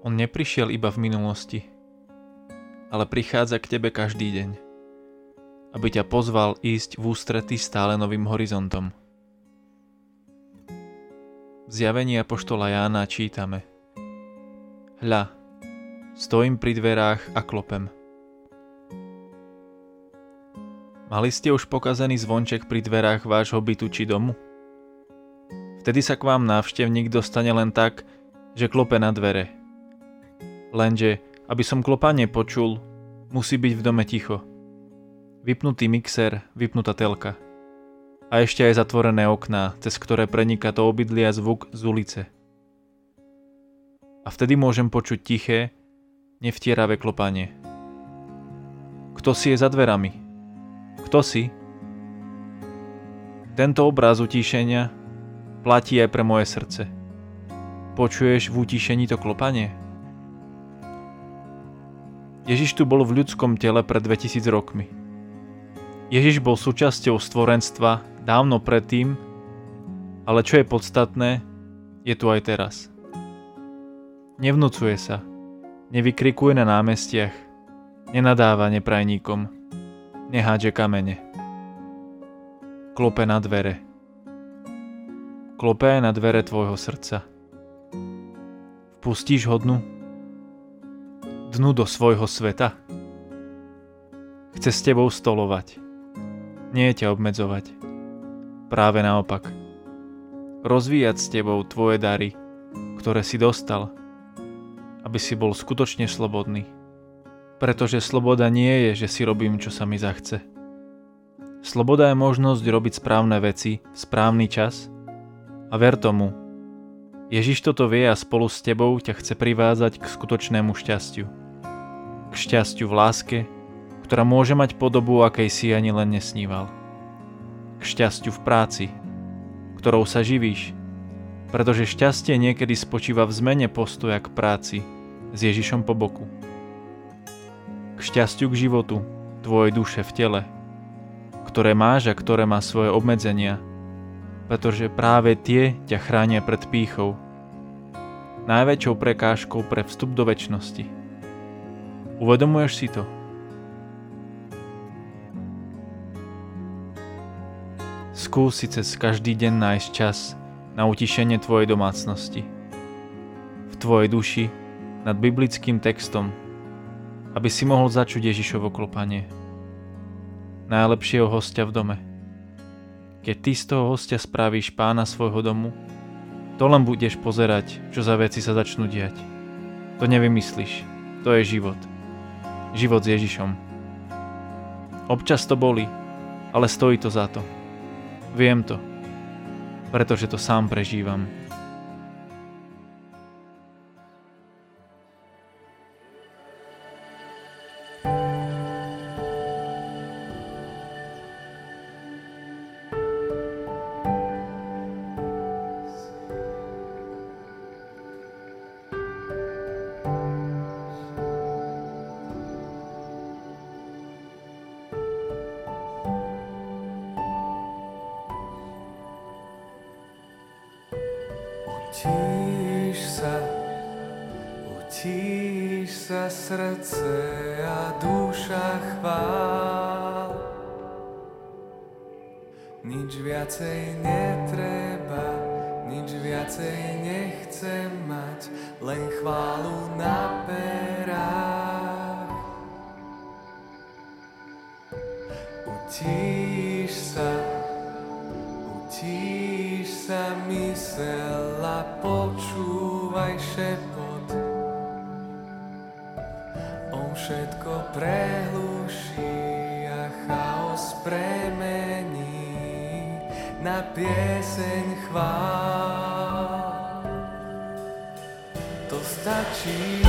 On neprišiel iba v minulosti, ale prichádza k tebe každý deň, aby ťa pozval ísť v ústrety stále novým horizontom. V zjavení Apoštola Jána čítame Hľa, stojím pri dverách a klopem. Mali ste už pokazený zvonček pri dverách vášho bytu či domu? Vtedy sa k vám návštevník dostane len tak, že klope na dvere. Lenže aby som klopanie počul, musí byť v dome ticho. Vypnutý mixer, vypnutá telka. A ešte aj zatvorené okná, cez ktoré preniká to obydlia zvuk z ulice. A vtedy môžem počuť tiché, nevtieravé klopanie. Kto si je za dverami? Kto si? Tento obraz utíšenia platí aj pre moje srdce. Počuješ v utíšení to klopanie? Ježiš tu bol v ľudskom tele pred 2000 rokmi. Ježiš bol súčasťou stvorenstva dávno predtým, ale čo je podstatné, je tu aj teraz. Nevnúcuje sa, nevykrikuje na námestiach, nenadáva neprajníkom, nehádže kamene. Klope na dvere. Klope aj na dvere tvojho srdca. Vpustíš ho dnu do svojho sveta. Chce s tebou stolovať. Nie ťa obmedzovať. Práve naopak. Rozvíjať s tebou tvoje dary, ktoré si dostal, aby si bol skutočne slobodný. Pretože sloboda nie je, že si robím, čo sa mi zachce. Sloboda je možnosť robiť správne veci správny čas a ver tomu, Ježiš toto vie a spolu s tebou ťa chce privázať k skutočnému šťastiu k šťastiu v láske, ktorá môže mať podobu, akej si ani len nesníval. K šťastiu v práci, ktorou sa živíš, pretože šťastie niekedy spočíva v zmene postoja k práci s Ježišom po boku. K šťastiu k životu, tvojej duše v tele, ktoré máš a ktoré má svoje obmedzenia, pretože práve tie ťa chránia pred pýchou, najväčšou prekážkou pre vstup do väčšnosti. Uvedomuješ si to? Skús si cez každý deň nájsť čas na utišenie tvojej domácnosti. V tvojej duši nad biblickým textom, aby si mohol začuť Ježišovo klopanie. Najlepšieho hostia v dome. Keď ty z toho hostia spravíš pána svojho domu, to len budeš pozerať, čo za veci sa začnú diať. To nevymyslíš, to je život život s Ježišom. Občas to boli, ale stojí to za to. Viem to, pretože to sám prežívam. Srdce a duša chvál. Nič viacej netreba, nič viacej nechcem mať, len chválu na perách. Utíš všetko prehluší a chaos premení na pieseň chvál. To stačí.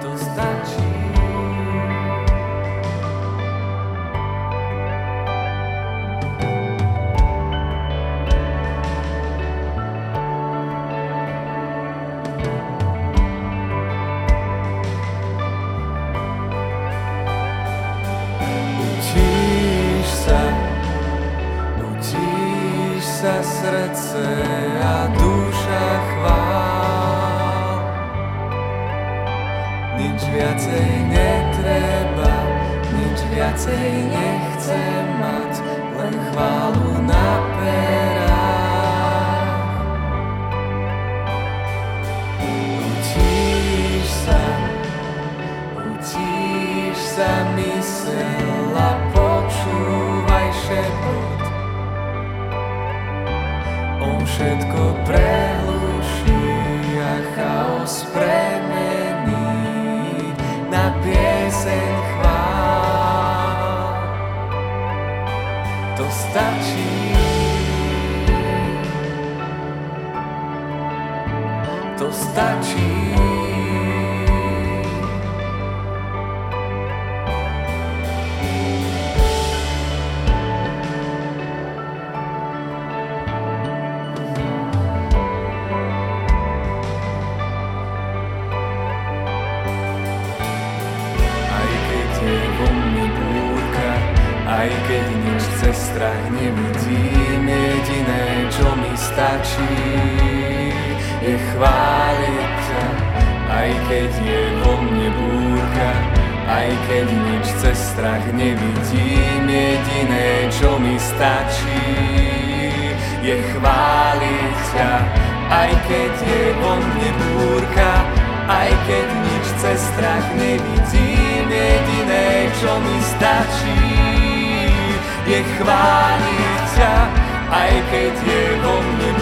To stačí. Viacej netreba, nič viacej nechcem mať, len chválu na perách. Nevidím, jediné, čo mi stačí, je chváliť. Aj keď je vo mne búrka, aj keď nič cez strach nevidím, jediné, čo mi stačí, je chváliť ťa. Aj keď je vo mne búrka, aj keď nič cez strach nevidím, jediné, čo mi stačí, je chváliť ťa. Aj keď je vo mne búrka,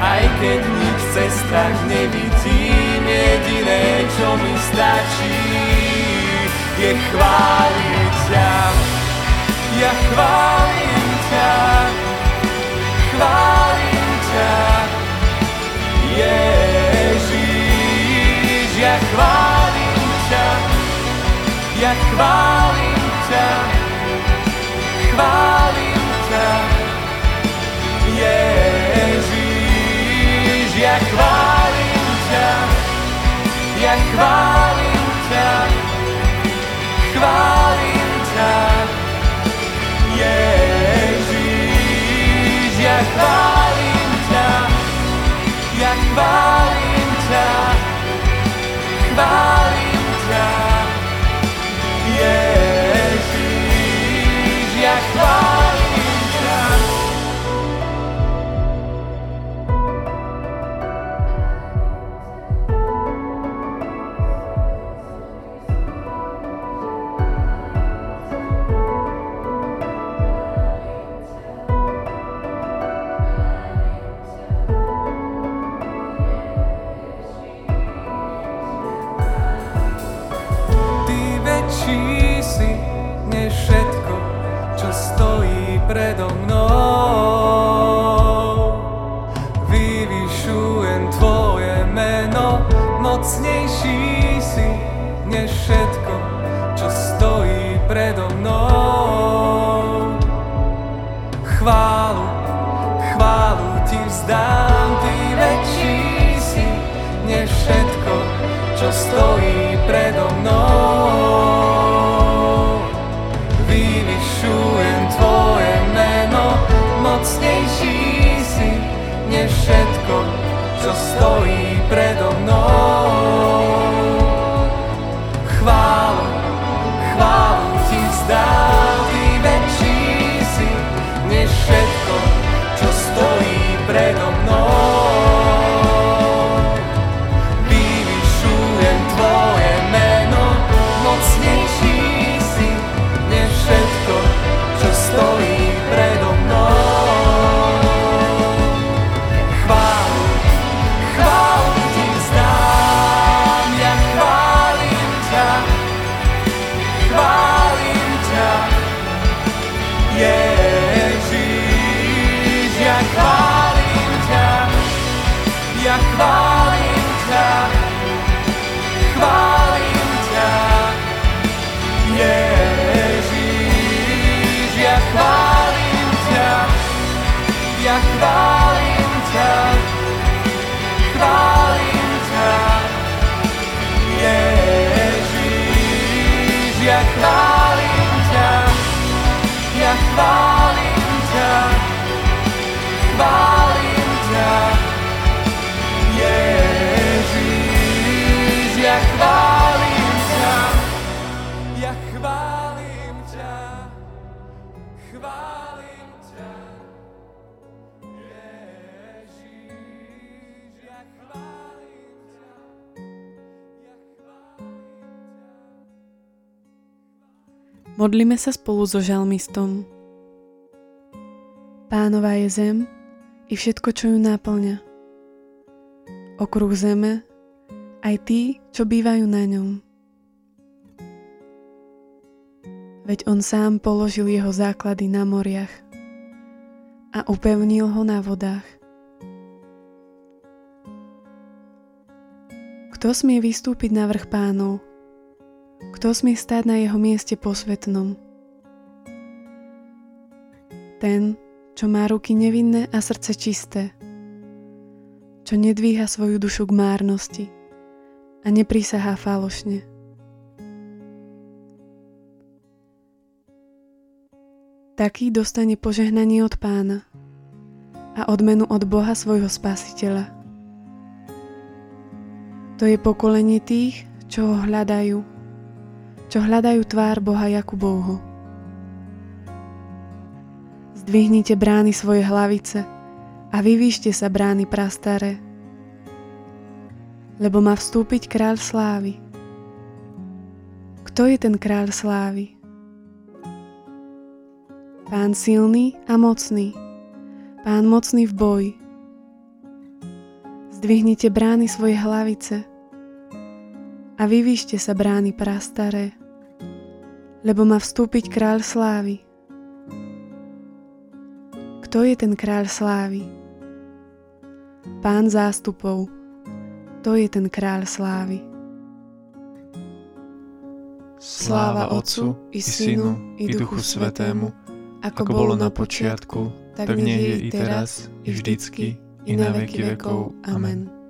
aj keď nič cez strach nevidím, jediné, čo mi stačí, je chváliť ťa. Ja chválim ťa, chválim ťa, Ježiš, ja chválim ťa, ja chválim Ježiš, ja chválim ťa, ja chválim ťa, chválim ťa, Ježiš, ja chválim ťa, ja chválim ťa, chválim než všetko, čo stojí predo mnou. Vyvyšujem tvoje meno, mocnejší si než všetko, čo stojí predo mnou. Chválu, chválu ti vzdám, ty väčší si než všetko, čo stojí Modlíme sa spolu so žalmistom. Pánová je zem i všetko, čo ju náplňa. Okruh zeme, aj tí, čo bývajú na ňom. Veď on sám položil jeho základy na moriach a upevnil ho na vodách. Kto smie vystúpiť na vrch pánov? Kto smie stáť na jeho mieste posvetnom? Ten, čo má ruky nevinné a srdce čisté, čo nedvíha svoju dušu k márnosti a neprisahá falošne. Taký dostane požehnanie od pána a odmenu od Boha svojho spasiteľa. To je pokolenie tých, čo ho hľadajú, čo hľadajú tvár Boha Jakubovho. Zdvihnite brány svoje hlavice a vyvýšte sa brány prastaré, lebo má vstúpiť kráľ slávy. Kto je ten kráľ slávy? Pán silný a mocný, pán mocný v boji. Zdvihnite brány svoje hlavice a vyvýšte sa brány prastaré, lebo má vstúpiť kráľ slávy. Kto je ten kráľ slávy? Pán zástupov, to je ten kráľ slávy. Sláva Otcu i Synu i Duchu Svetému, ako bolo na počiatku, tak nech je i teraz, i vždycky, i na veky vekov. Amen.